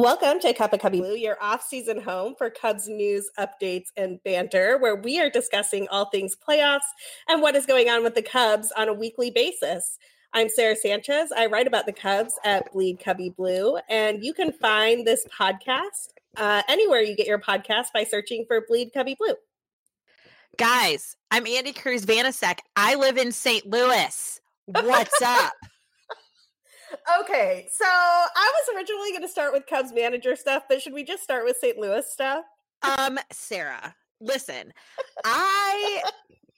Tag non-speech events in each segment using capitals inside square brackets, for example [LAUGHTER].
Welcome to Cup of Cubbie Blue, your off-season home for Cubs news, updates, and banter, where we are discussing all things playoffs and what is going on with the Cubs on a weekly basis. I'm Sara Sanchez. I write about the Cubs at Bleed Cubbie Blue, and you can find this podcast uh, anywhere you get your podcast by searching for Bleed Cubbie Blue. Guys, I'm Andi Cruz Vanasek. I live in St. Louis. What's up? [LAUGHS] Okay, so I was originally going to start with Cubs manager stuff, but should we just start with St. Louis stuff? Um, Sara, listen, I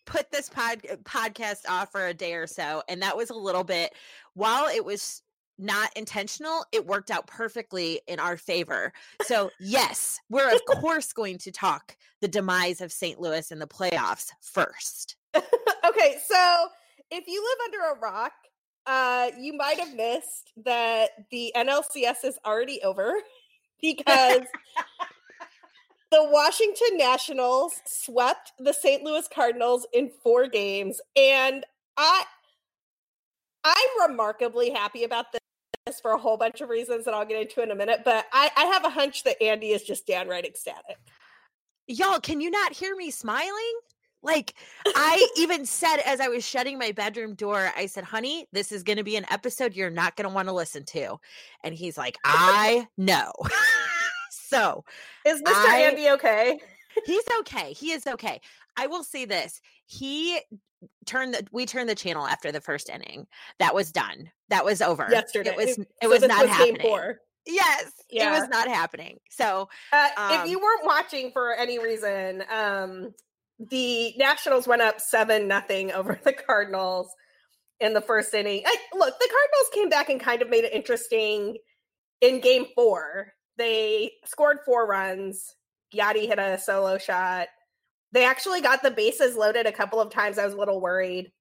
put this pod podcast off for a day or so, and that was a little bit. While it was not intentional, it worked out perfectly in our favor. So, yes, we're of [LAUGHS] course going to talk the demise of St. Louis in the playoffs first. [LAUGHS] okay, so if you live under a rock, uh, you might have missed that the NLCS is already over [LAUGHS] because the Washington Nationals swept the St. Louis Cardinals in four games, and I I'm remarkably happy about this for a whole bunch of reasons that I'll get into in a minute. But I, I have a hunch that Andi is just downright ecstatic. Y'all, can you not hear me smiling? Like I even said as I was shutting my bedroom door, I said, "Honey, this is going to be an episode you're not going to want to listen to." And he's like, "I know." [LAUGHS] so, is Mr. I, Andi okay? he's okay. He is okay. I will say this. He turned the we turned the channel after the first inning. That was done. That was over. Yesterday. It was it so was not was happening. Yes, yeah. it was not happening. So, uh, um, if you weren't watching for any reason, um, the Nationals went up seven nothing over the Cardinals in the first inning. I, look, the Cardinals came back and kind of made it interesting in Game Four. They scored four runs. Yadi hit a solo shot. They actually got the bases loaded a couple of times. I was a little worried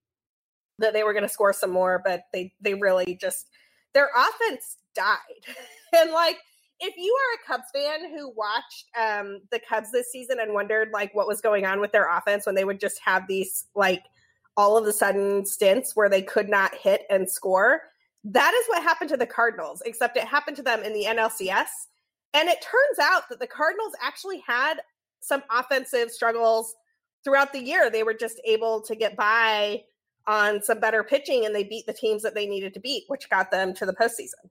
that they were going to score some more, but they they really just their offense died. [LAUGHS] and like if you are a Cubs fan who watched um, the Cubs this season and wondered like what was going on with their offense when they would just have these like all of a sudden stints where they could not hit and score, that is what happened to the Cardinals, except it happened to them in the NLCS. And it turns out that the Cardinals actually had some offensive struggles throughout the year. They were just able to get by on some better pitching and they beat the teams that they needed to beat, which got them to the postseason.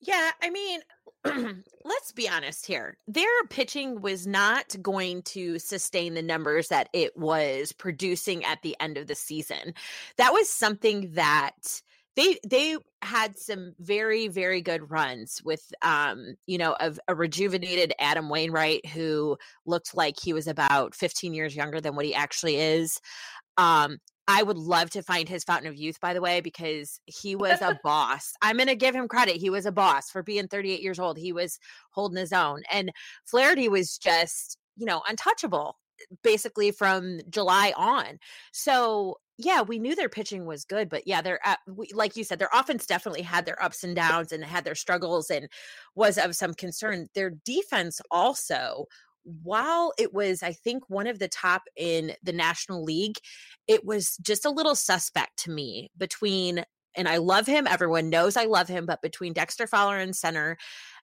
Yeah, I mean, [CLEARS THROAT] let's be honest here. Their pitching was not going to sustain the numbers that it was producing at the end of the season. That was something that they they had some very very good runs with um you know of a rejuvenated Adam Wainwright who looked like he was about 15 years younger than what he actually is um I would love to find his fountain of youth, by the way, because he was a [LAUGHS] boss. I'm going to give him credit. He was a boss for being 38 years old. He was holding his own. And Flaherty was just, you know, untouchable basically from July on. So, yeah, we knew their pitching was good, but yeah, they're at, we, like you said, their offense definitely had their ups and downs and had their struggles and was of some concern. Their defense also while it was, I think, one of the top in the National League, it was just a little suspect to me between, and I love him. Everyone knows I love him, but between Dexter Fowler and center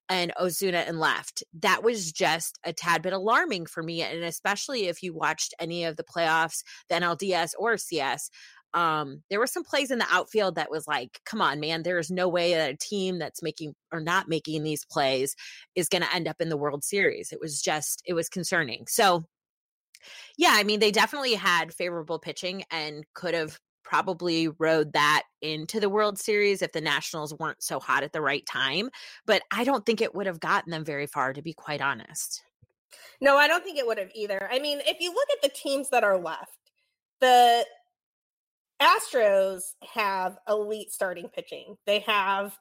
and Ozuna and left, that was just a tad bit alarming for me. And especially if you watched any of the playoffs, the NLDS or CS, um, there were some plays in the outfield that was like, come on, man, there's no way that a team that's making or not making these plays is going to end up in the World Series. It was just, it was concerning. So, yeah, I mean, they definitely had favorable pitching and could have probably rode that into the World Series if the Nationals weren't so hot at the right time. But I don't think it would have gotten them very far, to be quite honest. No, I don't think it would have either. I mean, if you look at the teams that are left, the Astros have elite starting pitching. They have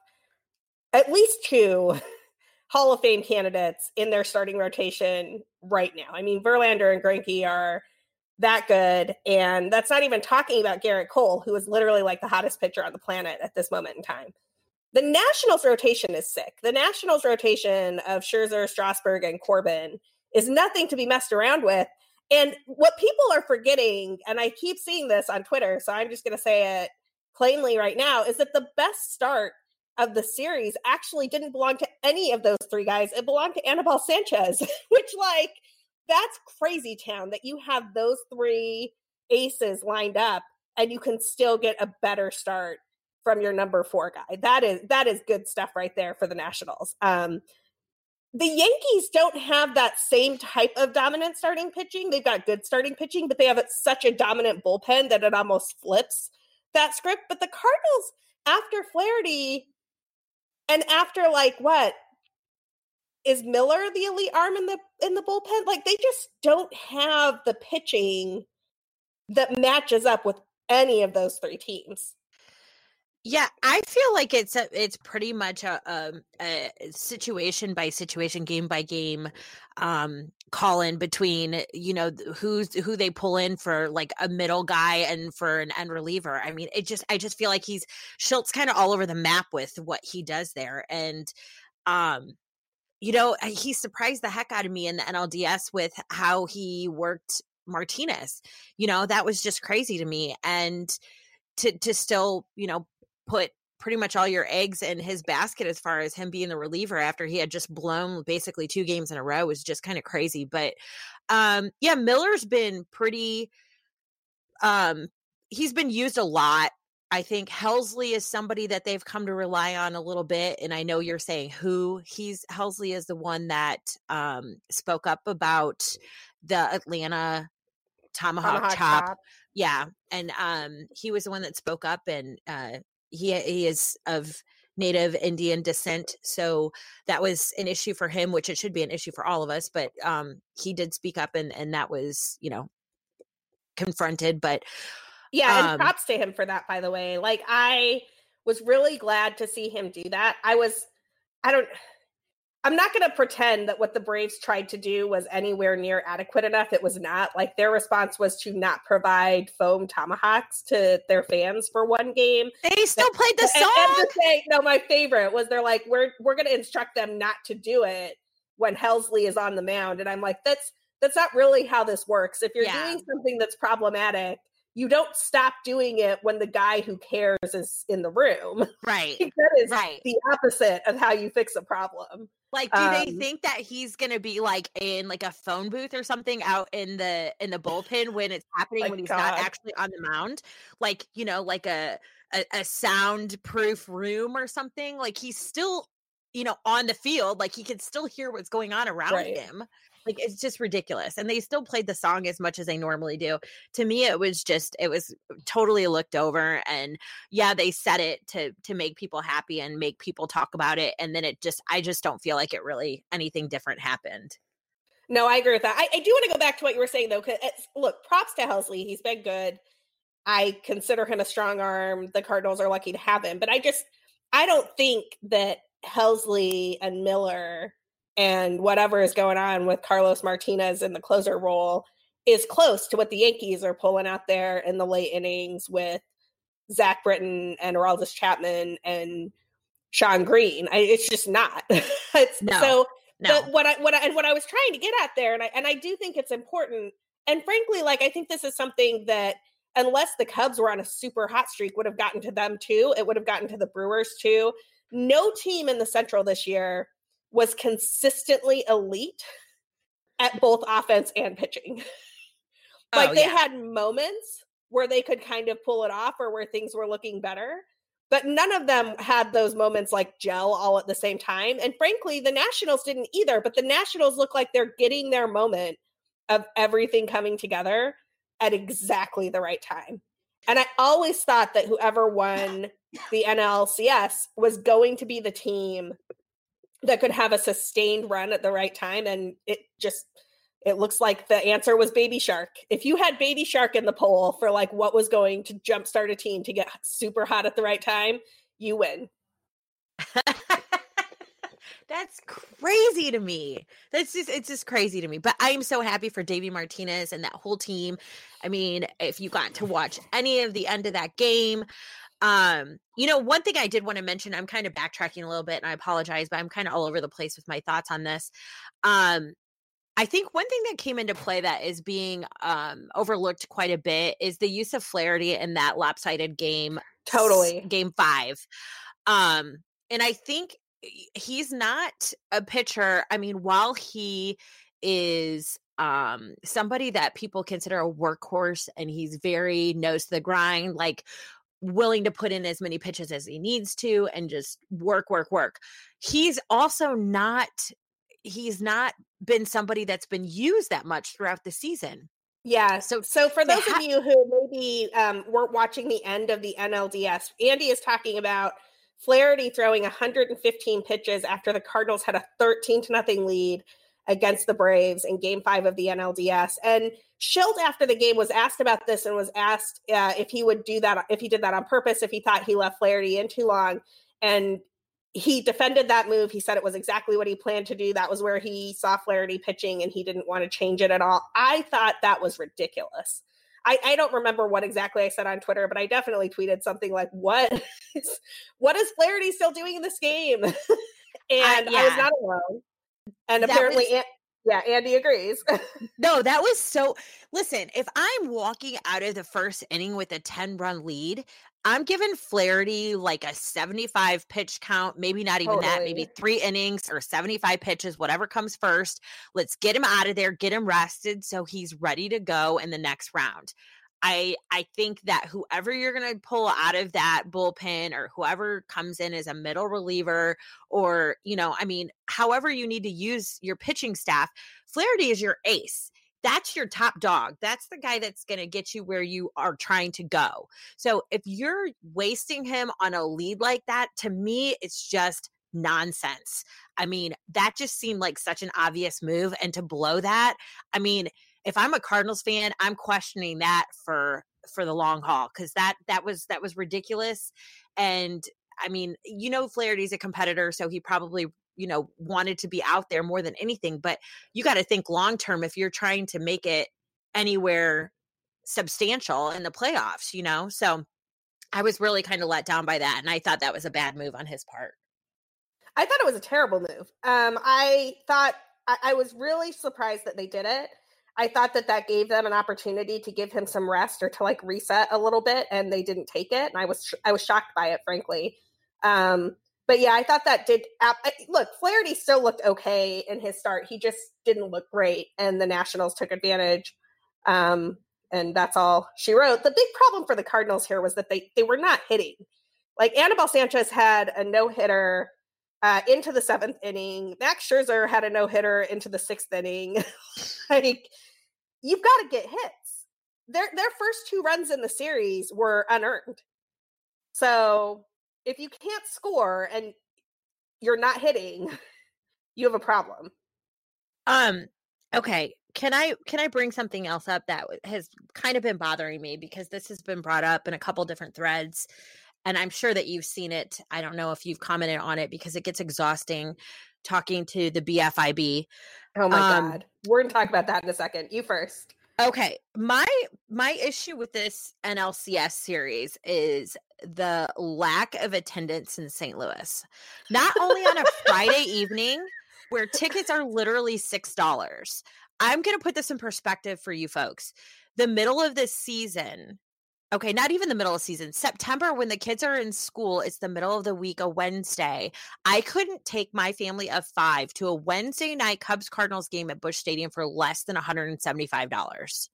at least two [LAUGHS] Hall of Fame candidates in their starting rotation right now. I mean, Verlander and Greinke are that good, and that's not even talking about Gerrit Cole, who is literally like the hottest pitcher on the planet at this moment in time. The Nationals rotation is sick. The Nationals rotation of Scherzer, Strasburg, and Corbin is nothing to be messed around with. And what people are forgetting, and I keep seeing this on Twitter, so I'm just going to say it plainly right now, is that the best start of the series actually didn't belong to any of those three guys. It belonged to Anibal Sanchez, [LAUGHS] which like that's crazy town that you have those three aces lined up and you can still get a better start from your number four guy. That is that is good stuff right there for the Nationals. Um, the Yankees don't have that same type of dominant starting pitching. They've got good starting pitching, but they have such a dominant bullpen that it almost flips that script. But the Cardinals, after Flaherty, and after like what is Miller the elite arm in the in the bullpen? Like they just don't have the pitching that matches up with any of those three teams. Yeah, I feel like it's a, it's pretty much a, a, a situation by situation, game by game, um, call in between you know who's who they pull in for like a middle guy and for an end reliever. I mean, it just I just feel like he's Shildt's kind of all over the map with what he does there, and um, you know he surprised the heck out of me in the NLDS with how he worked Martinez. You know that was just crazy to me, and to to still you know put pretty much all your eggs in his basket as far as him being the reliever after he had just blown basically two games in a row was just kind of crazy. But um yeah, Miller's been pretty um he's been used a lot. I think Helsley is somebody that they've come to rely on a little bit. And I know you're saying who he's Helsley is the one that um spoke up about the Atlanta tomahawk, tomahawk chop. chop. Yeah. And um he was the one that spoke up and uh he he is of native indian descent so that was an issue for him which it should be an issue for all of us but um he did speak up and and that was you know confronted but yeah and um props to him for that by the way like i was really glad to see him do that i was i don't I'm not going to pretend that what the Braves tried to do was anywhere near adequate enough. It was not. Like their response was to not provide foam tomahawks to their fans for one game. They still played the song. And, and no, my favorite was they're like, we're we're going to instruct them not to do it when Helsley is on the mound, and I'm like, that's that's not really how this works. If you're yeah. doing something that's problematic, you don't stop doing it when the guy who cares is in the room. Right. [LAUGHS] that is right. the opposite of how you fix a problem. Like, do um, they think that he's gonna be like in like a phone booth or something out in the in the [LAUGHS] bullpen when it's happening when he's God. not actually on the mound? Like, you know, like a, a a soundproof room or something. Like he's still, you know, on the field. Like he can still hear what's going on around right. him. Like it's just ridiculous. And they still played the song as much as they normally do. To me, it was just it was totally looked over. And yeah, they said it to to make people happy and make people talk about it. And then it just I just don't feel like it really anything different happened. No, I agree with that. I, I do want to go back to what you were saying though, because eh, look, props to Helsley. He's been good. I consider him a strong arm. The Cardinals are lucky to have him, but I just I don't think that Helsley and Miller and whatever is going on with Carlos Martinez in the closer role is close to what the Yankees are pulling out there in the late innings with Zach Britton and Aroldis Chapman and Sean Green. I, it's just not. [LAUGHS] it's no, so no. The, what I what I what I was trying to get at there, and I and I do think it's important. And frankly, like I think this is something that unless the Cubs were on a super hot streak, would have gotten to them too. It would have gotten to the Brewers too. No team in the Central this year was consistently elite at both offense and pitching. [LAUGHS] like oh, they yeah. had moments where they could kind of pull it off or where things were looking better, but none of them had those moments like gel all at the same time. And frankly, the Nationals didn't either, but the Nationals look like they're getting their moment of everything coming together at exactly the right time. And I always thought that whoever [SIGHS] won the NLCS was going to be the team that could have a sustained run at the right time and it just it looks like the answer was baby shark. If you had baby shark in the poll for like what was going to jumpstart a team to get super hot at the right time you win. [LAUGHS] That's crazy to me. That's just it's just crazy to me but i'm so happy for davey martinez and that whole team. I mean if you got to watch any of the end of that game um, you know, one thing I did want to mention, I'm kind of backtracking a little bit and I apologize, but I'm kind of all over the place with my thoughts on this. Um, I think one thing that came into play that is being um, overlooked quite a bit is the use of Flaherty in that lopsided game. Totally. Game five. Um, and I think he's not a pitcher. I mean, while he is um somebody that people consider a workhorse and he's very nose to the grind, like willing to put in as many pitches as he needs to and just work, work, work. He's also not he's not been somebody that's been used that much throughout the season. Yeah. So, so for those ha- of you who maybe um, weren't watching the end of the NLDS, Andi is talking about Flaherty throwing 115 pitches after the Cardinals had a 13 to nothing lead against the Braves in Game Five of the NLDS. And Shildt, after the game, was asked about this and was asked uh, if he would do that, if he did that on purpose, if he thought he left Flaherty in too long. And he defended that move. He said it was exactly what he planned to do. That was where he saw Flaherty pitching and he didn't want to change it at all. I thought that was ridiculous. I, I don't remember what exactly I said on Twitter, but I definitely tweeted something like, "What is what is Flaherty still doing in this game?" [LAUGHS] and uh, yeah. I was not alone. And that apparently, was, yeah, Andi agrees. [LAUGHS] no, that was so. Listen, if I'm walking out of the first inning with a 10 run lead, I'm giving Flaherty like a 75 pitch count, maybe not even totally. that, maybe three innings or 75 pitches, whatever comes first. Let's get him out of there, get him rested so he's ready to go in the next round. I I think that whoever you're going to pull out of that bullpen or whoever comes in as a middle reliever or you know, I mean, however you need to use your pitching staff, Flaherty is your ace that's your top dog. That's the guy that's going to get you where you are trying to go. So if you're wasting him on a lead like that, to me, it's just nonsense. I mean, that just seemed like such an obvious move. And to blow that, I mean, if I'm a Cardinals fan, I'm questioning that for for the long haul because that that was that was ridiculous. And I mean, you know, Flaherty's a competitor, so he probably you know wanted to be out there more than anything but you got to think long term if you're trying to make it anywhere substantial in the playoffs you know? So i was really kind of let down by that and i thought that was a bad move on his part. I thought it was a terrible move. Um i thought I, I was really surprised that they did it I thought that that gave them an opportunity to give him some rest or to like reset a little bit, and they didn't take it. And I was I was shocked by it, frankly. Um, but yeah, I thought that did. Look, Flaherty still looked okay in his start. He just didn't look great, and the Nationals took advantage. Um, and that's all she wrote. The big problem for the Cardinals here was that they they were not hitting. Like Anibal Sanchez had a no hitter uh, into the seventh inning. Max Scherzer had a no hitter into the sixth inning. [LAUGHS] like you've got to get hits. Their their first two runs in the series were unearned. So if you can't score and you're not hitting, [LAUGHS] you have a problem. Um okay, can I can I bring something else up that has kind of been bothering me because this has been brought up in a couple different threads and I'm sure that you've seen it. I don't know if you've commented on it because it gets exhausting talking to the BFIB. Oh my um, god. We're to talk about that in a second. You first. Okay, my my issue with this NLCS series is the lack of attendance in St. Louis. Not only on a Friday [LAUGHS] evening where tickets are literally $6. I'm going to put this in perspective for you folks. The middle of this season, okay, not even the middle of season, September when the kids are in school, it's the middle of the week, a Wednesday. I couldn't take my family of 5 to a Wednesday night Cubs Cardinals game at Busch Stadium for less than $175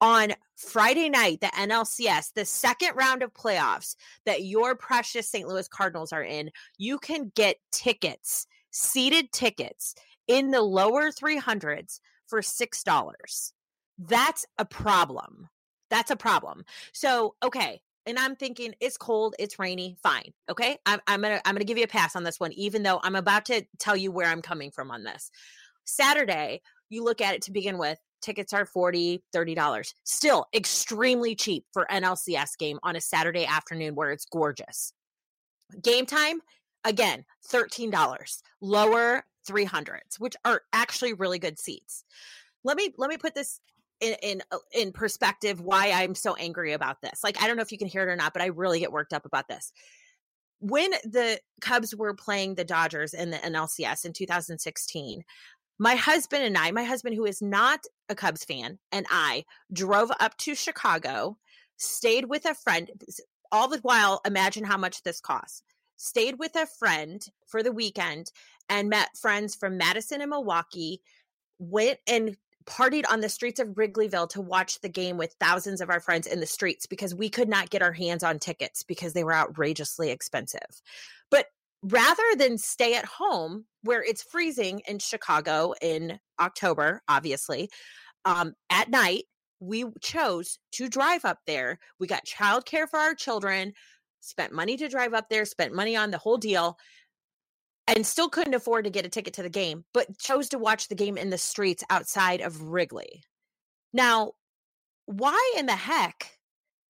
on Friday night, the NLCS, the second round of playoffs that your precious St. Louis Cardinals are in, you can get tickets, seated tickets in the lower 300s for $6. That's a problem. That's a problem. So, okay, and I'm thinking it's cold, it's rainy, fine. Okay, I'm, I'm gonna I'm gonna give you a pass on this one, even though I'm about to tell you where I'm coming from on this. Saturday, you look at it to begin with tickets are 40 $30 still extremely cheap for nlcs game on a saturday afternoon where it's gorgeous game time again $13 lower 300s which are actually really good seats let me let me put this in, in uh, in perspective why i'm so angry about this like i don't know if you can hear it or not but i really get worked up about this when the Cubs were playing the Dodgers in the NLCS in 2016, my husband and I, my husband who is not a Cubs fan, and I drove up to Chicago, stayed with a friend. All the while, imagine how much this costs. stayed with a friend for the weekend and met friends from Madison and Milwaukee, went and partied on the streets of Wrigleyville to watch the game with thousands of our friends in the streets because we could not get our hands on tickets because they were outrageously expensive. But rather than stay at home where it's freezing in Chicago in October, obviously, um, at night, we chose to drive up there. We got childcare for our children, spent money to drive up there, spent money on the whole deal, and still couldn't afford to get a ticket to the game, but chose to watch the game in the streets outside of Wrigley. Now, why in the heck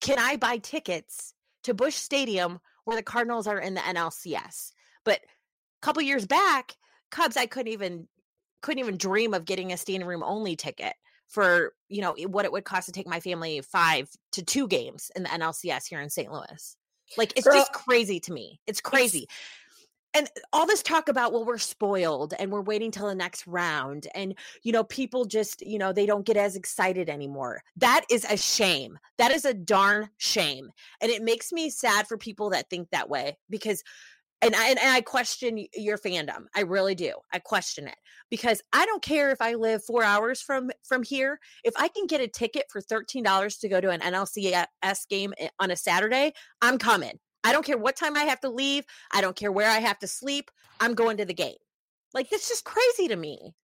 can I buy tickets to Busch Stadium where the Cardinals are in the NLCS? But a couple years back, Cubs, I couldn't even couldn't even dream of getting a standing room only ticket for you know what it would cost to take my family five to two games in the NLCS here in St. Louis. Like it's Girl, just crazy to me. It's crazy. It's, and all this talk about well we're spoiled and we're waiting till the next round and you know people just you know they don't get as excited anymore that is a shame that is a darn shame and it makes me sad for people that think that way because and I, and I question your fandom. I really do. I question it because I don't care if I live four hours from from here. If I can get a ticket for thirteen dollars to go to an NLCS game eh, on a Saturday, I'm coming. I don't care what time I have to leave. I don't care where I have to sleep. I'm going to the game. Like this is crazy to me.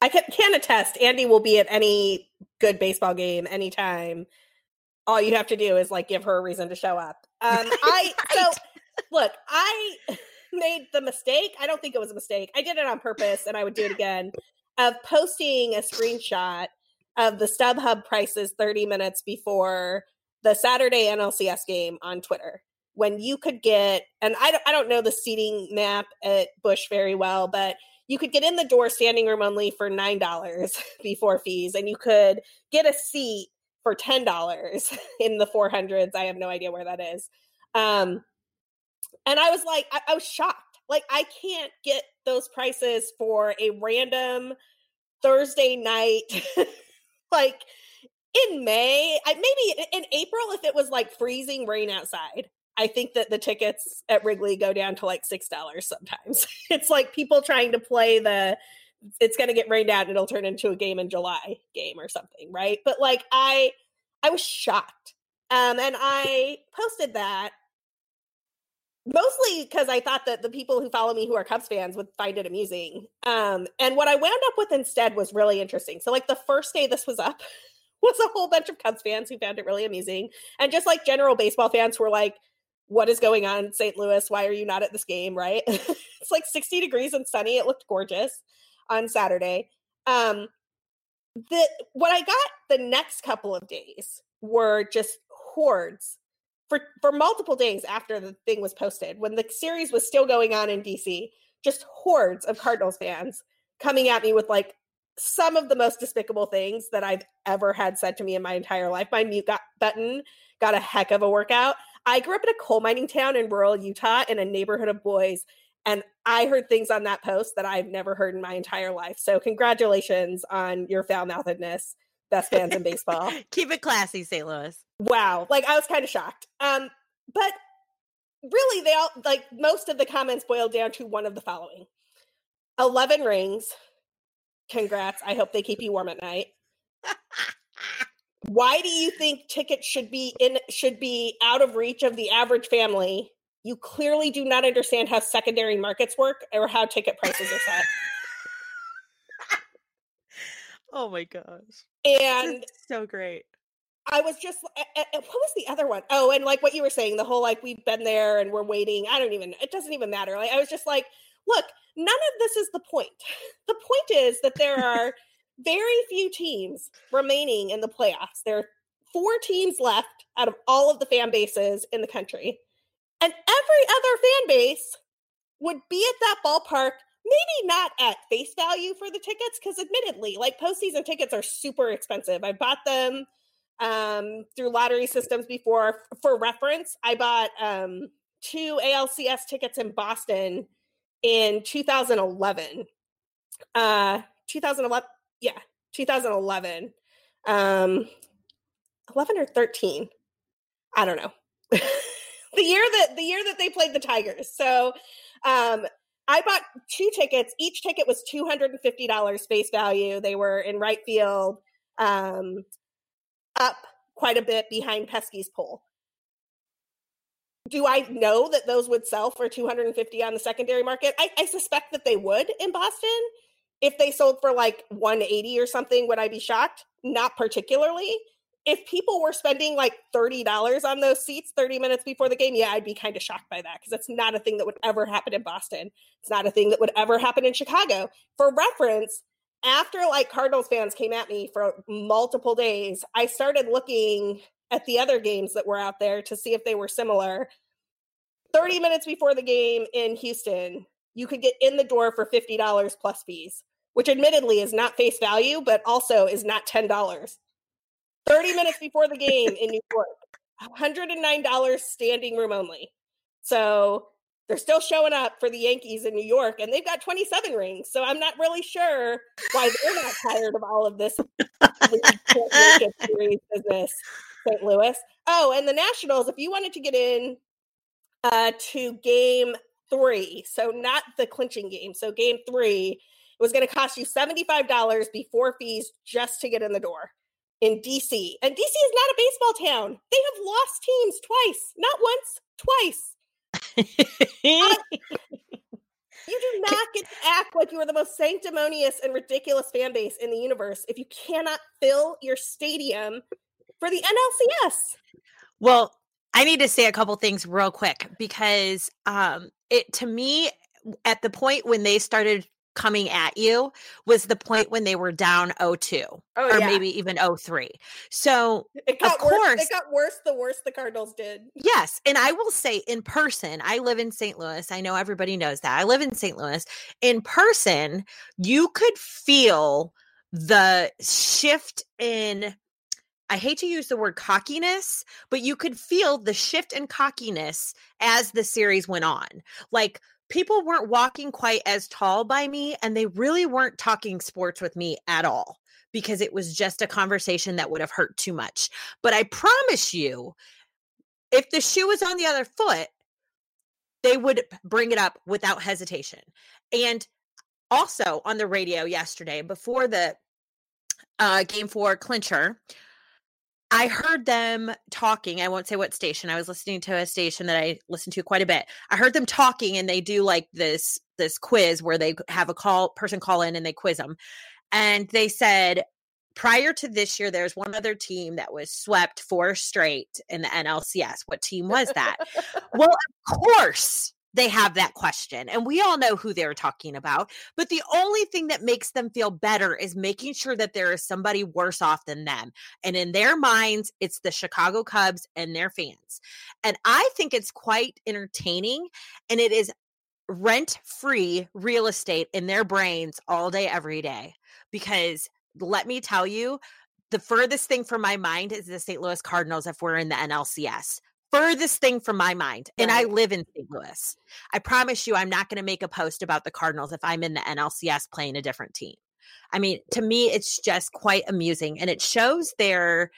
I can, can attest. Andi will be at any good baseball game anytime. All you have to do is like give her a reason to show up. Um, [LAUGHS] I so look, I [LAUGHS] made the mistake. I don't think it was a mistake. I did it on purpose, and I would do it again. Of posting a screenshot of the StubHub prices 30 minutes before the Saturday NLCS game on Twitter when you could get and I I don't know the seating map at Busch very well, but you could get in the door standing room only for nine dollars [LAUGHS] before fees, and you could get a seat for ten dollars [LAUGHS] in the four hundreds. I have no idea where that is. Um, and I was like, I, I was shocked. Like, I can't get those prices for a random Thursday night, [LAUGHS] like in May. I maybe in April if it was like freezing rain outside. I think that the tickets at Wrigley go down to like six dollars sometimes. [LAUGHS] it's like people trying to play the it's going to get rained out and it'll turn into a game in July game or something, right? But like I I was shocked. Um and I posted that mostly because I thought that the people who follow me who are Cubs fans would find it amusing. Um and what I wound up with instead was really interesting. So like the first day this was up [LAUGHS] was a whole bunch of Cubs fans who found it really amusing and just like general baseball fans were like what is going on in St. Louis? Why are you not at this game? Right? [LAUGHS] it's like 60 degrees and sunny. It looked gorgeous on Saturday. Um, the what I got the next couple of days were just hordes for for multiple days after the thing was posted when the series was still going on in DC. Just hordes of Cardinals fans coming at me with like some of the most despicable things that I've ever had said to me in my entire life. My mute got button got a heck of a workout. I grew up in a coal mining town in rural Utah in a neighborhood of boys. And I heard things on that post that I've never heard in my entire life. So congratulations on your foul mouthedness, best fans in baseball. [LAUGHS] Keep it classy, St. Louis. Wow. Like I was kind of shocked. Um, but really they all like most of the comments boiled down to one of the following 11 rings congrats i hope they keep you warm at night [LAUGHS] why do you think tickets should be in should be out of reach of the average family? You clearly do not understand how secondary markets work or how ticket prices are set. [LAUGHS] Oh my gosh. And so great. I was just what was the other one? Oh, and like what you were saying the whole like we've been there and we're waiting i don't even it doesn't even matter like i was just like look none of this is the point. [LAUGHS] The point is that there are very few teams remaining in the playoffs. There are four teams left out of all of the fan bases in the country. And every other fan base would be at that ballpark, maybe not at face value for the tickets, because admittedly, like postseason tickets are super expensive. I bought them um, through lottery systems before. For reference, I bought um, two ALCS tickets in Boston in 2011. Uh, 2011 yeah, 2011. Um 11 or 13. I don't know. [LAUGHS] the year that the year that they played the Tigers. So um I bought two tickets. Each ticket was $250 face value. They were in right field, um, up quite a bit behind Pesky's pole. Do I know that those would sell for 250 on the secondary market? I, I suspect that they would in Boston. If they sold for like 180 or something, would I be shocked? Not particularly if people were spending like $30 on those seats 30 minutes before the game, yeah, I'd be kind of shocked by that because that's not a thing that would ever happen in Boston. It's not a thing that would ever happen in Chicago. For reference, after like Cardinals fans came at me for multiple days, I started looking at the other games that were out there to see if they were similar. 30 minutes before the game in Houston, you could get in the door for $50 plus fees, which admittedly is not face value, but also is not $10. 30 minutes before the game in New York, $109 standing room only. So they're still showing up for the Yankees in New York, and they've got 27 rings. So I'm not really sure why they're not tired of all of this [LAUGHS] series business, St. Louis. Oh, and the Nationals, if you wanted to get in uh, to game three, so not the clinching game, so game three, was going to cost you $75 before fees just to get in the door in DC. And DC is not a baseball town. They have lost teams twice, not once, twice. uh, [LAUGHS] you do not get to act like you are the most sanctimonious and ridiculous fan base in the universe if you cannot fill your stadium for the NLCS. Well, I need to say a couple things real quick because um it to me at the point when they started coming at you was the point when they were down 0-2 oh, or yeah. maybe even 0-3. So it got of worse, course, it got worse the worse the Cardinals did. Yes, and I will say in person, I live in St. Louis. I know everybody knows that. I live in St. Louis. In person, you could feel the shift in I hate to use the word cockiness, but you could feel the shift in cockiness as the series went on. Like people weren't walking quite as tall by me and they really weren't talking sports with me at all because it was just a conversation that would have hurt too much. But I promise you, if the shoe was on the other foot, they would bring it up without hesitation. And also on the radio yesterday, before the uh, game four clincher, I heard them talking. I won't say what station. I was listening to a station that I listen to quite a bit. I heard them talking and they do like this this quiz where they have a call person call in and they quiz them. And they said prior to this year there's one other team that was swept four straight in the NLCS. What team was that? [LAUGHS] well, of course, they have that question. And we all know who they're talking about. But the only thing that makes them feel better is making sure that there is somebody worse off than them. And in their minds, it's the Chicago Cubs and their fans. And I think it's quite entertaining and it is rent free real estate in their brains all day, every day. Because let me tell you, the furthest thing from my mind is the St. Louis Cardinals if we're in the NLCS furthest thing from my mind. Right. And I live in St. Louis. I promise you, I'm not going to make a post about the Cardinals if I'm in the NLCS playing a different team. I mean, to me, it's just quite amusing and it shows their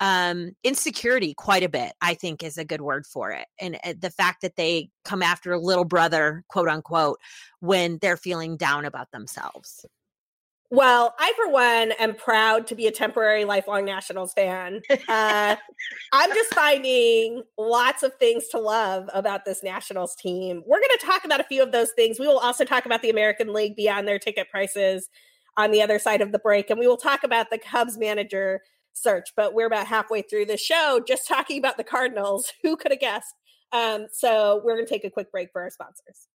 um insecurity quite a bit i think is a good word for it and uh, the fact that they come after a little brother quote unquote when they're feeling down about themselves well, I, for one, am proud to be a temporary lifelong Nationals fan. Uh, [LAUGHS] I'm just finding lots of things to love about this Nationals team. We're going to talk about a few of those things. We will also talk about the American League beyond their ticket prices on the other side of the break. And we will talk about the Cubs manager search. But we're about halfway through the show just talking about the Cardinals. [LAUGHS] Who could have guessed? Um, so we're going to take a quick break for our sponsors.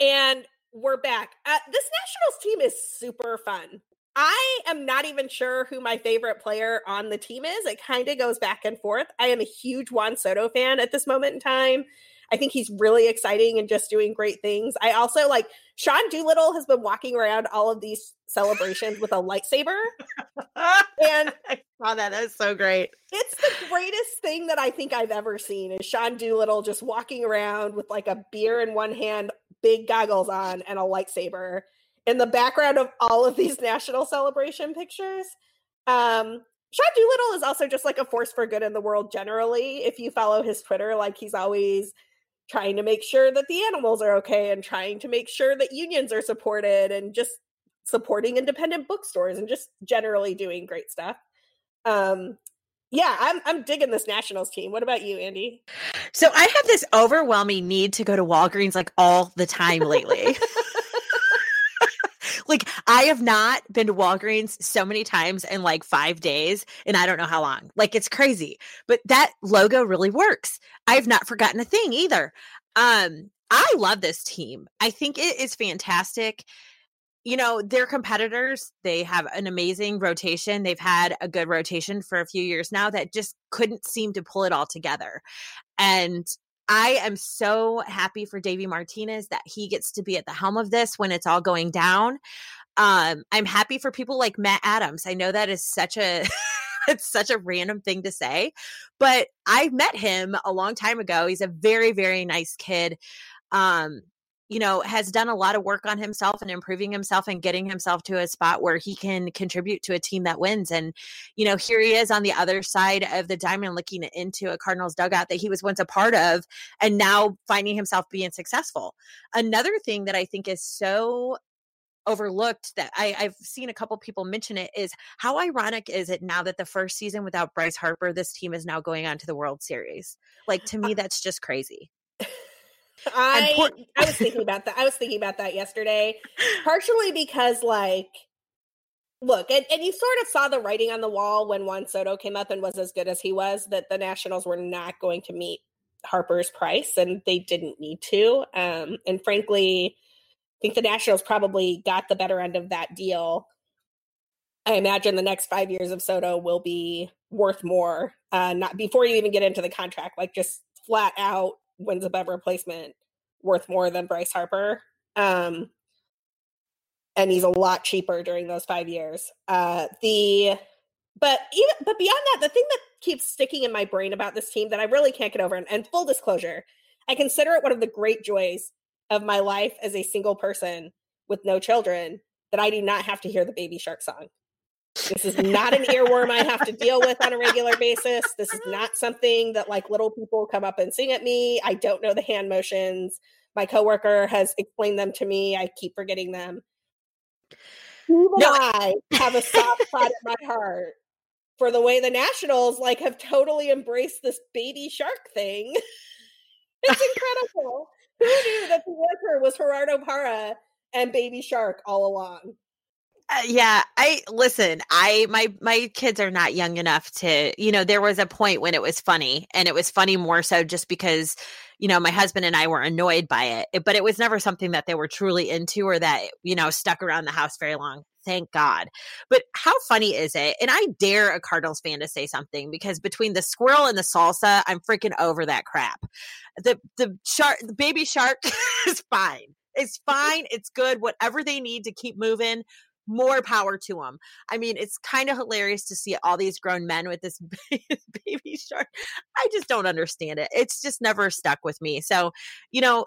And we're back. Uh, this Nationals team is super fun. I am not even sure who my favorite player on the team is. It kind of goes back and forth. I am a huge Juan Soto fan at this moment in time. I think he's really exciting and just doing great things. I also like Sean Doolittle has been walking around all of these celebrations with a lightsaber. and [LAUGHS] I saw that. That's so great. It's the greatest thing that I think I've ever seen is Sean Doolittle just walking around with like a beer in one hand, big goggles on, and a lightsaber in the background of all of these [LAUGHS] national celebration pictures. Um, Sean Doolittle is also just like a force for good in the world generally. If you follow his Twitter, like he's always trying to make sure that the animals are okay and trying to make sure that unions are supported and just supporting independent bookstores and just generally doing great stuff. Um, yeah, I'm I'm digging this Nationals team. What about you, Andi? So I have this overwhelming need to go to Walgreens like all the time lately. [LAUGHS] like I have not been to Walgreens so many times in like 5 days and I don't know how long. Like it's crazy. But that logo really works. I've not forgotten a thing either. Um I love this team. I think it is fantastic you know, their competitors, they have an amazing rotation. They've had a good rotation for a few years now that just couldn't seem to pull it all together. And I am so happy for Davey Martinez that he gets to be at the helm of this when it's all going down. Um, I'm happy for people like Matt Adams. I know that is such a [LAUGHS] it's such a random thing to say, but I met him a long time ago. He's a very, very nice kid. Um, you know, has done a lot of work on himself and improving himself and getting himself to a spot where he can contribute to a team that wins. And, you know, here he is on the other side of the diamond looking into a Cardinals dugout that he was once a part of and now finding himself being successful. Another thing that I think is so overlooked that I, have seen a couple people mention it is how ironic is it now that the first season without Bryce Harper, this team is now going on to the World Series? Like to uh me, that's just crazy. I poor- I was thinking about that. I was thinking about that yesterday, partially because like look, and, and you sort of saw the writing on the wall when Juan Soto came up and was as good as he was, that the Nationals were not going to meet Harper's price, and they didn't need to. Um, and frankly, I think the Nationals probably got the better end of that deal. I imagine the next five years of Soto will be worth more. Uh, not before you even get into the contract, like just flat out wins above replacement worth more than Bryce Harper. Um, and he's a lot cheaper during those five years. Uh, the but even but beyond that, the thing that keeps sticking in my brain about this team that I really can't get over, and, and full disclosure, I consider it one of the great joys of my life as a single person with no children that I do not have to hear the Baby Shark song. This is not an earworm I have to deal with on a regular basis. This is not something that like little people come up and sing at me. I don't know the hand motions. My coworker has explained them to me. I keep forgetting them. Even no. I have a soft spot in my heart for the way the Nationals like have totally embraced this baby shark thing. [LAUGHS] it's incredible. Who knew that the worker was Gerardo Parra and Baby Shark all along? Uh, yeah, I listen. I my my kids are not young enough to, you know, there was a point when it was funny and it was funny more so just because, you know, my husband and I were annoyed by it, but it was never something that they were truly into or that, you know, stuck around the house very long. Thank God. But how funny is it? And I dare a Cardinals fan to say something because between the squirrel and the salsa, I'm freaking over that crap. The the shark the baby shark [LAUGHS] is fine. It's fine. It's good. Whatever they need to keep moving more power to them. I mean, it's kind of hilarious to see all these grown men with this [LAUGHS] baby shark. I just don't understand it. It's just never stuck with me. So, you know,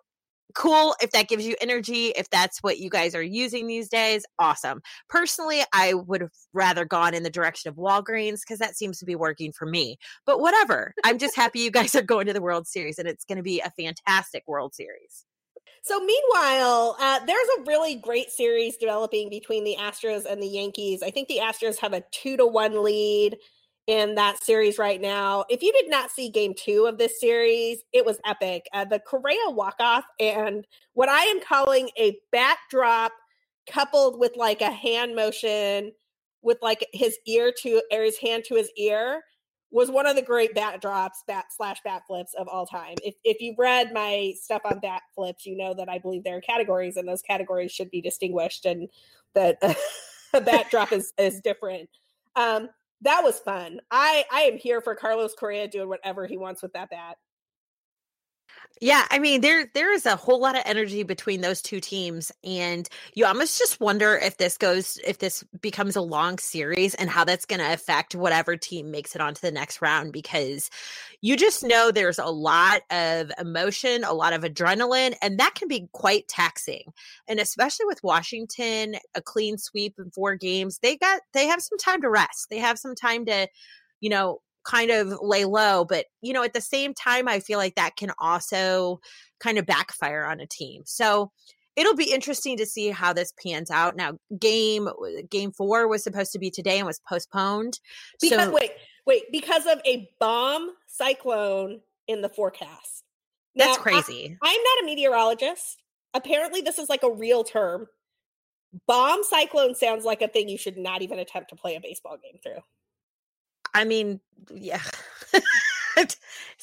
cool if that gives you energy if that's what you guys are using these days awesome personally i would have rather gone in the direction of walgreens because that seems to be working for me but whatever i'm just happy you guys are going to the world series and it's going to be a fantastic world series so meanwhile, uh, there's a really great series developing between the Astros and the Yankees. I think the Astros have a two to one lead in that series right now. If you did not see game two of this series, it was epic. Uh, the Correa walk off and what I am calling a backdrop coupled with like a hand motion with like his ear to or his hand to his ear was one of the great bat drops, bat slash bat flips of all time. If if you've read my stuff on bat flips, you know that I believe there are categories, and those categories should be distinguished, and that [LAUGHS] a bat drop is is different. Um, that was fun. I I am here for Carlos Correa doing whatever he wants with that bat. Yeah, I mean there there is a whole lot of energy between those two teams and you almost just wonder if this goes if this becomes a long series and how that's going to affect whatever team makes it onto the next round because you just know there's a lot of emotion, a lot of adrenaline and that can be quite taxing. And especially with Washington, a clean sweep in four games, they got they have some time to rest. They have some time to you know kind of lay low. But, you know, at the same time, I feel like that can also kind of backfire on a team. So it'll be interesting to see how this pans out. Now, game uh, game four was supposed to be today and was postponed. Because so, wait, wait, because of a bomb cyclone in the forecast. Now, that's crazy. I, I'm not a meteorologist. Apparently, this is like a real term. Bomb cyclone sounds like a thing you should not even attempt to play a baseball game through. I mean, yeah. [LAUGHS]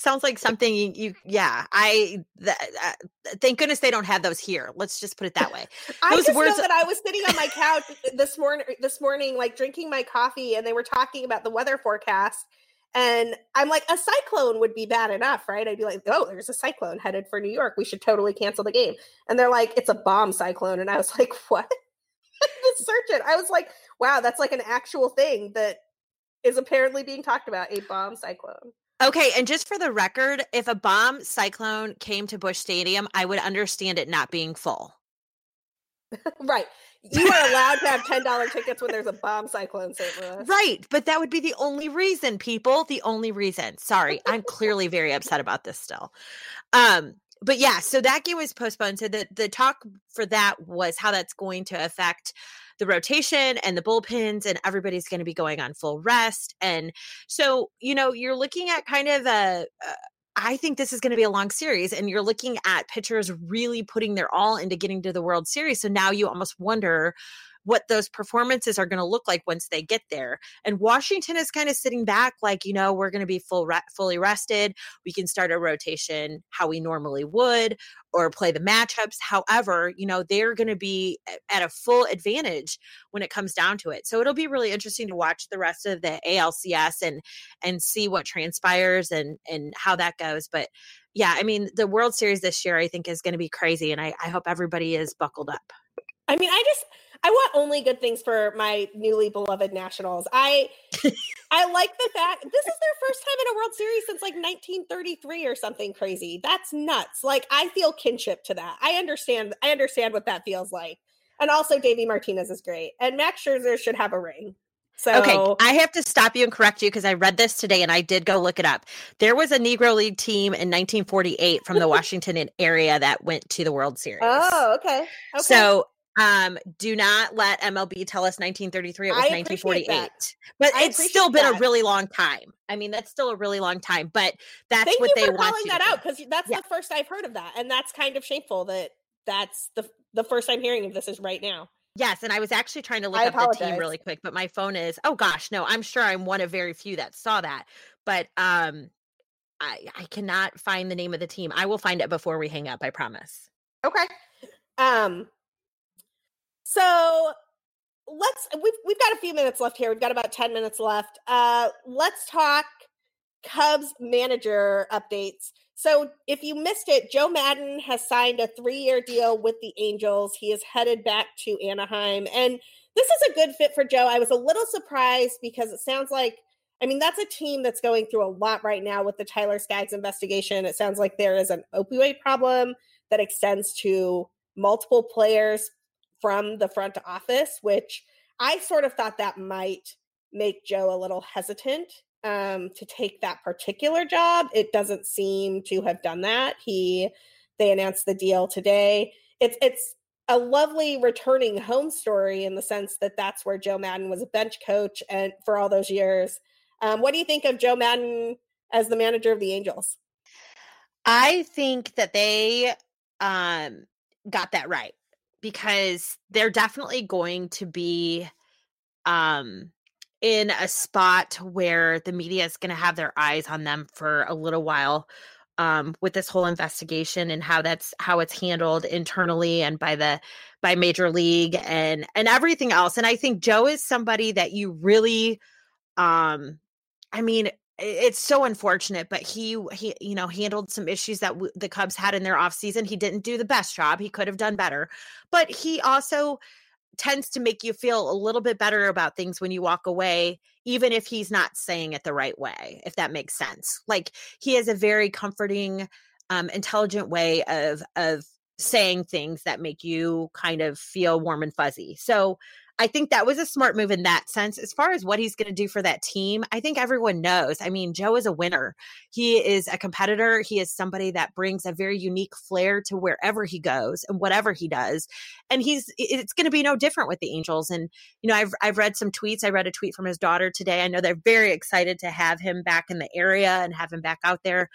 sounds like something you, you yeah i th- uh, thank goodness they don't have those here let's just put it that way. [LAUGHS] I just words- know that i was sitting on my couch [LAUGHS] this morning this morning like drinking my coffee and they were talking about the weather forecast and i'm like a cyclone would be bad enough right? I'd be like oh there's a cyclone headed for new york we should totally cancel the game and they're like it's a bomb cyclone and i was like what? Search it i was like wow that's like an actual thing that is apparently being talked about a bomb cyclone. Okay, and just for the record, if a bomb cyclone came to Busch Stadium, I would understand it not being full. [LAUGHS] right. You are allowed to have $10 tickets when there's a bomb cyclone St. Louis. Right, but that would be the only reason, people, the only reason. Sorry, I'm clearly very upset about this still. Um but yeah, so that game was postponed. So the the talk for that was how that's going to affect the rotation and the bullpens and everybody's going to be going on full rest and so you know you're looking at kind of a, a I think this is going to be a long series, and you're looking at pitchers really putting their all into getting to the World Series. So now you almost wonder what those performances are going to look like once they get there. And Washington is kind of sitting back, like, you know, we're going to be full re- fully rested. We can start a rotation how we normally would or play the matchups. However, you know, they're going to be at a full advantage when it comes down to it. So it'll be really interesting to watch the rest of the ALCS and and see what transpires and and how that goes. But yeah, I mean, the World Series this year I think is going to be crazy and I, I hope everybody is buckled up. I mean, I just I want only good things for my newly beloved Nationals. I [LAUGHS] I like the fact this is their first time in a World Series since like 1933 or something crazy. That's nuts. Like I feel kinship to that. I understand I understand what that feels like. And also Davey Martinez is great. And Max Scherzer should have a ring. So Okay, I have to stop you and correct you because I read this today and I did go look it up. There was a Negro League team in 1948 from the [LAUGHS] Washington area that went to the World Series. Oh, okay. okay. So um, do not let MLB tell us 1933. It was 1948. But I it's still been that. a really long time. I mean, that's still a really long time. But that's Thank what they want. calling that out because that's yeah. the first I've heard of that, and that's kind of shameful that that's the the first I'm hearing of this is right now. Yes, and I was actually trying to look I up apologize. the team really quick, but my phone is oh gosh, no, I'm sure I'm one of very few that saw that. But um I I cannot find the name of the team. I will find it before we hang up, I promise. Okay. Um so let's we've we've got a few minutes left here. We've got about 10 minutes left. Uh let's talk Cubs manager updates. So if you missed it, Joe Maddon has signed a 3-year deal with the Angels. He is headed back to Anaheim and this is a good fit for Joe. I was a little surprised because it sounds like I mean, that's a team that's going through a lot right now with the Tyler Skaggs investigation. It sounds like there is an opioid problem that extends to multiple players, from the front office, which I sort of thought that might make Joe a little hesitant um, to take that particular job. It doesn't seem to have done that. He they announced the deal today. It's it's a lovely returning home story in the sense that that's where Joe Maddon was a bench coach and for all those years. Um, what do you think of Joe Maddon as the manager of the Angels? I think that they um, got that right because they're definitely going to be um in a spot where the media is going to have their eyes on them for a little while um, with this whole investigation and how that's how it's handled internally and by the by major league and and everything else. And i think joe is somebody that you really um i mean it's so unfortunate but he he you know handled some issues that w- the cubs had in their offseason. He didn't do the best job. He could have done better but he also tends to make you feel a little bit better about things when you walk away even if he's not saying it the right way if that makes sense. Like he has a very comforting um intelligent way of of saying things that make you kind of feel warm and fuzzy. So I think that was a smart move in that sense. As far as what he's going to do for that team, I think everyone knows. I mean, Joe is a winner. He is a competitor. He is somebody that brings a very unique flair to wherever he goes and whatever he does. And he's it's going to be no different with the Angels. And you know, I've I've read some tweets. I read a tweet from his daughter today. I know they're very excited to have him back in the area and have him back out there.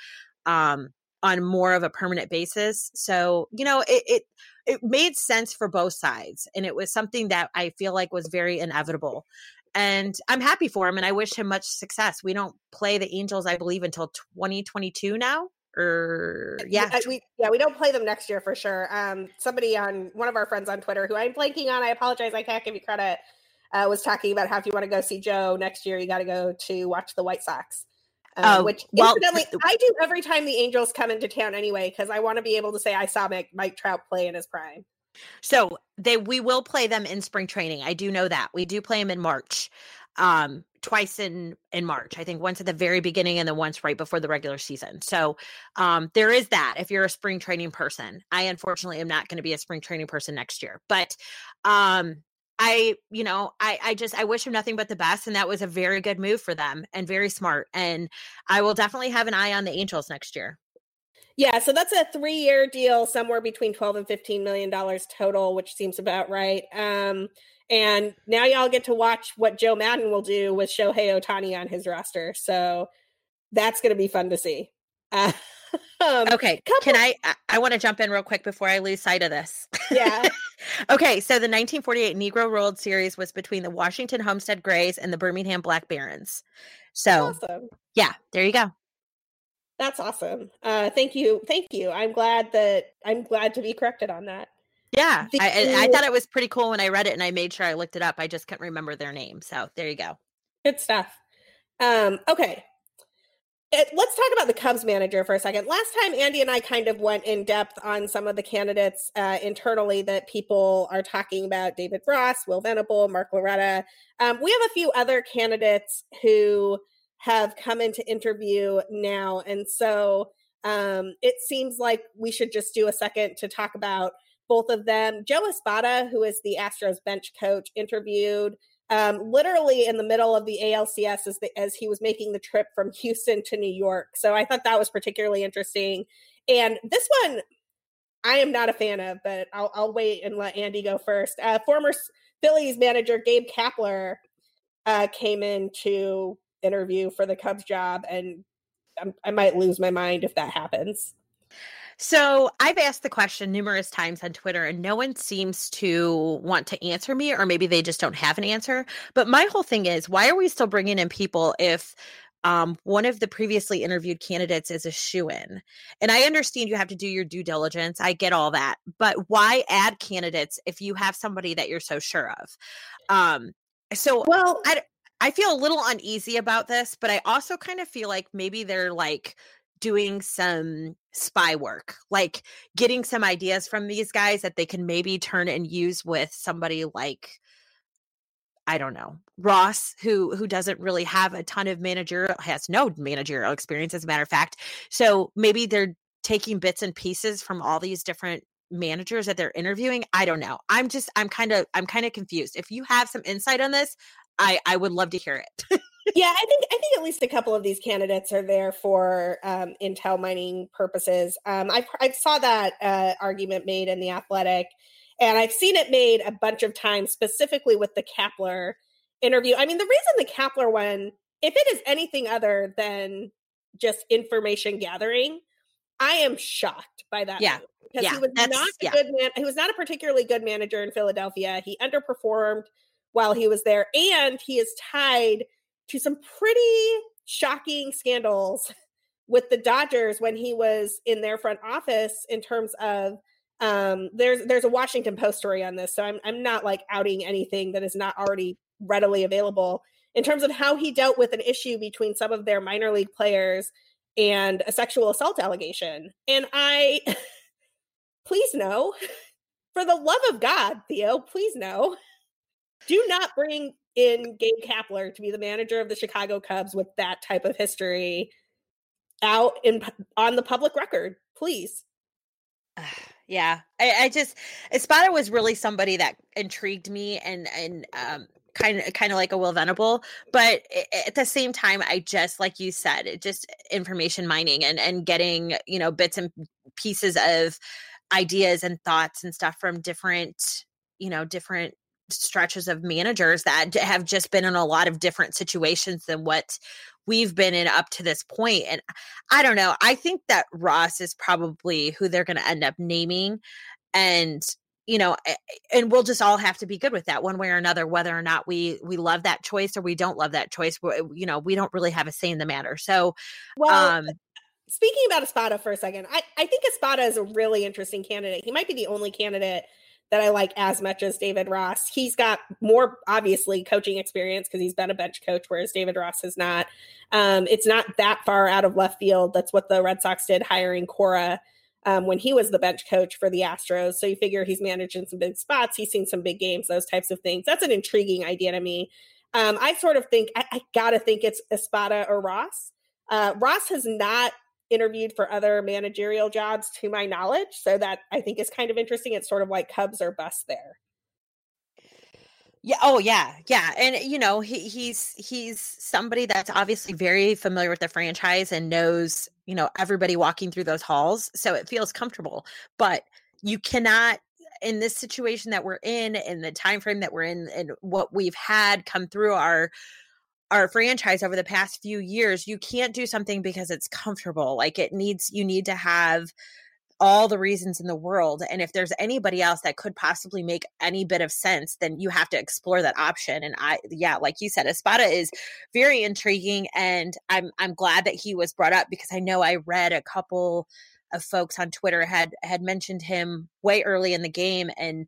Um, on more of a permanent basis. So, you know, it, it it made sense for both sides and it was something that I feel like was very inevitable. And I'm happy for him and I wish him much success. We don't play the Angels I believe until 2022 now or yeah. Uh, we yeah, we don't play them next year for sure. Um somebody on one of our friends on Twitter who I'm blanking on, I apologize, I can't give you credit. Uh, was talking about how if you want to go see Joe next year, you got to go to watch the White Sox. Um, uh, which well, incidentally I do every time the Angels come into town anyway, because I want to be able to say I saw Mike, Mike Trout play in his prime. So they we will play them in spring training. I do know that. We do play them in March. Um twice in in March. I think once at the very beginning and then once right before the regular season. So um there is that if you're a spring training person. I unfortunately am not going to be a spring training person next year. But um I, you know, I, I just, I wish him nothing but the best. And that was a very good move for them and very smart. And I will definitely have an eye on the Angels next year. Yeah. So that's a three year deal, somewhere between 12 and 15 million dollars total, which seems about right. Um, and now y'all get to watch what Joe Maddon will do with Shohei Ohtani on his roster. So that's going to be fun to see. Uh, [LAUGHS] um, okay. Couple- Can I? I, I want to jump in real quick before I lose sight of this. Yeah. [LAUGHS] okay. So the 1948 Negro World Series was between the Washington Homestead Grays and the Birmingham Black Barons. So, awesome. yeah, there you go. That's awesome. Uh, thank you. Thank you. I'm glad that I'm glad to be corrected on that. Yeah, the- I, I thought it was pretty cool when I read it and I made sure I looked it up. I just couldn't remember their name. So there you go. Good stuff. Um, okay, let's talk about the Cubs manager for a second. Last time, Andi and I kind of went in depth on some of the candidates uh, internally that people are talking about David Ross, Will Venable, Mark Loretta. Um, we have a few other candidates who have come into interview now. And so um, it seems like we should just do a second to talk about both of them. Joe Espada, who is the Astros bench coach, interviewed um, literally in the middle of the ALCS as, the, as he was making the trip from Houston to New York. So I thought that was particularly interesting. And this one, I am not a fan of, but I'll, I'll wait and let Andi go first. Uh, former Phillies manager Gabe Kapler uh, came in to interview for the Cubs job, and I'm, I might lose my mind if that happens. So I've asked the question numerous times on Twitter, and no one seems to want to answer me, or maybe they just don't have an answer. But my whole thing is, why are we still bringing in people if um, one of the previously interviewed candidates is a shoe in? And I understand you have to do your due diligence. I get all that. But why add candidates if you have somebody that you're so sure of? Um, so, well, I, I feel a little uneasy about this, but I also kind of feel like maybe they're like doing some spy work, like getting some ideas from these guys that they can maybe turn and use with somebody like I don't know, Ross, who who doesn't really have a ton of managerial has no managerial experience, as a matter of fact. So maybe they're taking bits and pieces from all these different managers that they're interviewing. I don't know. I'm just I'm kind of I'm kind of confused. If you have some insight on this, I I would love to hear it. [LAUGHS] yeah, I think I think at least a couple of these candidates are there for um, intel mining purposes. Um, I I saw that uh, argument made in the Athletic, and I've seen it made a bunch of times, specifically with the Kapler interview. I mean, the reason the Kapler one, if it is anything other than just information gathering, I am shocked by that. Yeah, because yeah, he was not a yeah. good man. He was not a particularly good manager in Philadelphia. He underperformed while he was there, and he is tied to some pretty shocking scandals with the Dodgers when he was in their front office in terms of um there's there's a Washington Post story on this so I'm I'm not like outing anything that is not already readily available. In terms of how he dealt with an issue between some of their minor league players and a sexual assault allegation. And I, [LAUGHS] please no, for the love of God, Theo, please no, do not bring in Gabe Kapler to be the manager of the Chicago Cubs with that type of history out in on the public record, please. [SIGHS] Yeah, I, I just Espada was really somebody that intrigued me and and um kind of kind of like a Will Venable, but at the same time, I just like you said, it just information mining and and getting you know bits and pieces of ideas and thoughts and stuff from different you know different stretches of managers that have just been in a lot of different situations than what we've been in up to this point and i don't know i think that ross is probably who they're going to end up naming and you know and we'll just all have to be good with that one way or another whether or not we we love that choice or we don't love that choice you know we don't really have a say in the matter so well um speaking about espada for a second i i think espada is a really interesting candidate he might be the only candidate that I like as much as David Ross. He's got more obviously coaching experience because he's been a bench coach, whereas David Ross has not. Um, it's not that far out of left field. That's what the Red Sox did hiring Cora um, when he was the bench coach for the Astros. So you figure he's managed in some big spots, he's seen some big games, those types of things. That's an intriguing idea to me. Um, I sort of think I, I gotta think it's Espada or Ross. Uh, Ross has not interviewed for other managerial jobs to my knowledge. So that I think is kind of interesting. It's sort of like Cubs or bust there. Yeah. Oh, yeah. Yeah. And you know, he, he's he's somebody that's obviously very familiar with the franchise and knows you know everybody walking through those halls, so it feels comfortable. But you cannot in this situation that we're in in the time frame that we're in and what we've had come through our our franchise over the past few years you can't do something because it's comfortable. Like it needs you need to have all the reasons in the world and if there's anybody else that could possibly make any bit of sense then you have to explore that option and i yeah like you said espada is very intriguing and i'm i'm glad that he was brought up because i know i read a couple of folks on twitter had had mentioned him way early in the game and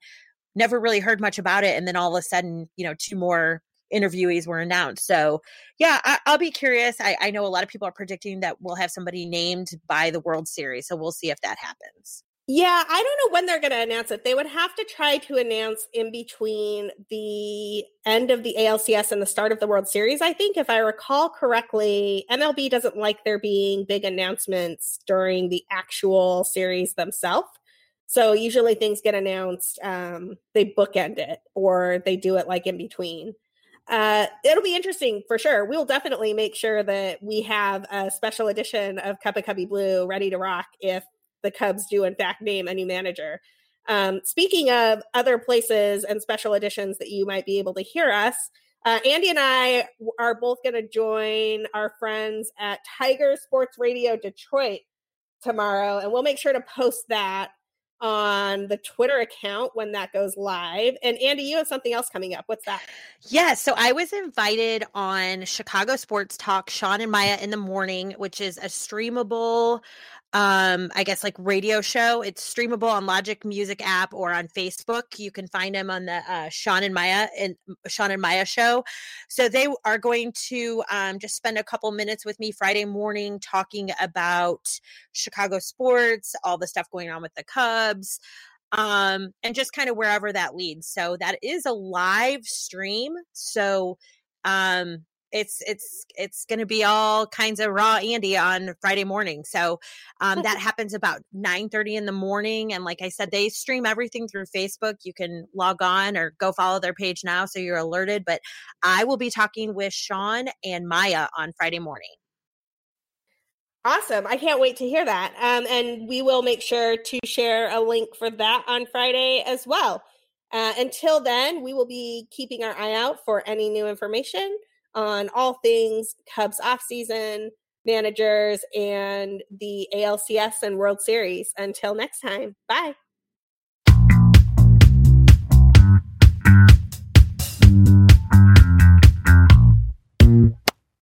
never really heard much about it and then all of a sudden you know two more interviewees were announced. So, yeah, I, will be curious. I, I know a lot of people are predicting that we'll have somebody named by the World Series. So we'll see if that happens. Yeah, I don't know when they're going to announce it. They would have to try to announce in between the end of the ALCS and the start of the World Series. I think, if I recall correctly, MLB doesn't like there being big announcements during the actual series themselves. So usually things get announced, um, they bookend it or they do it like in between uh, it'll be interesting for sure. We'll definitely make sure that we have a special edition of Cup of Cubbie Blue ready to rock if the Cubs do in fact name a new manager. Um, speaking of other places and special editions that you might be able to hear us, uh, Andi and I are both going to join our friends at Tiger Sports Radio Detroit tomorrow, and we'll make sure to post that on the Twitter account when that goes live. And Andi, you have something else coming up. What's that? Yeah, so I was invited on Chicago Sports Talk, Sean and Maya in the morning, which is a streamable um i guess like radio show it's streamable on logic music app or on facebook. You can find them on the uh, sean and maya and sean and maya show. So they are going to um, just spend a couple minutes with me friday morning talking about chicago sports all the stuff going on with the cubs um and just kind of wherever that leads. So that is a live stream. So um it's it's it's going to be all kinds of raw Andi on Friday morning. So um, that [LAUGHS] happens about nine thirty in the morning, and like I said, they stream everything through Facebook. You can log on or go follow their page now, so you're alerted. But I will be talking with Sean and Maya on Friday morning. Awesome. I can't wait to hear that. Um, and we will make sure to share a link for that on Friday as well. Uh, until then, we will be keeping our eye out for any new information on all things Cubs offseason, managers, and the ALCS and World Series. Until next time, bye.